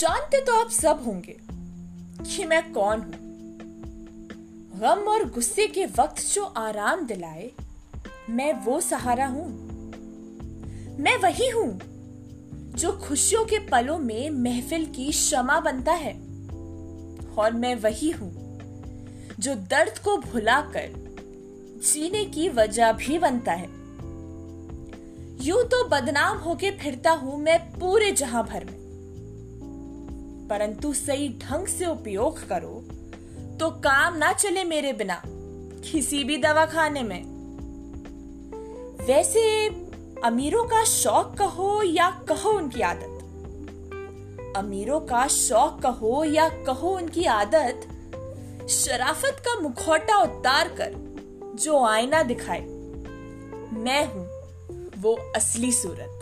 जानते तो आप सब होंगे कि मैं कौन हूँ। गम और गुस्से के वक्त जो आराम दिलाए, मैं वो सहारा हूँ। मैं वही हूँ जो खुशियों के पलों में महफिल की क्षमा बनता है। और मैं वही हूँ जो दर्द को भुलाकर जीने की वजह भी बनता है। यूँ तो बदनाम होके फिरता हूँ मैं पूरे जहाँ भर में। परंतु सही ढंग से उपयोग करो तो काम ना चले मेरे बिना, किसी भी दवाखाने में। वैसे अमीरों का शौक कहो या कहो उनकी आदत। अमीरों का शौक कहो या कहो उनकी आदत, शराफत का मुखौटा उतार कर जो आईना दिखाए। मैं हूँ वो असली सूरत।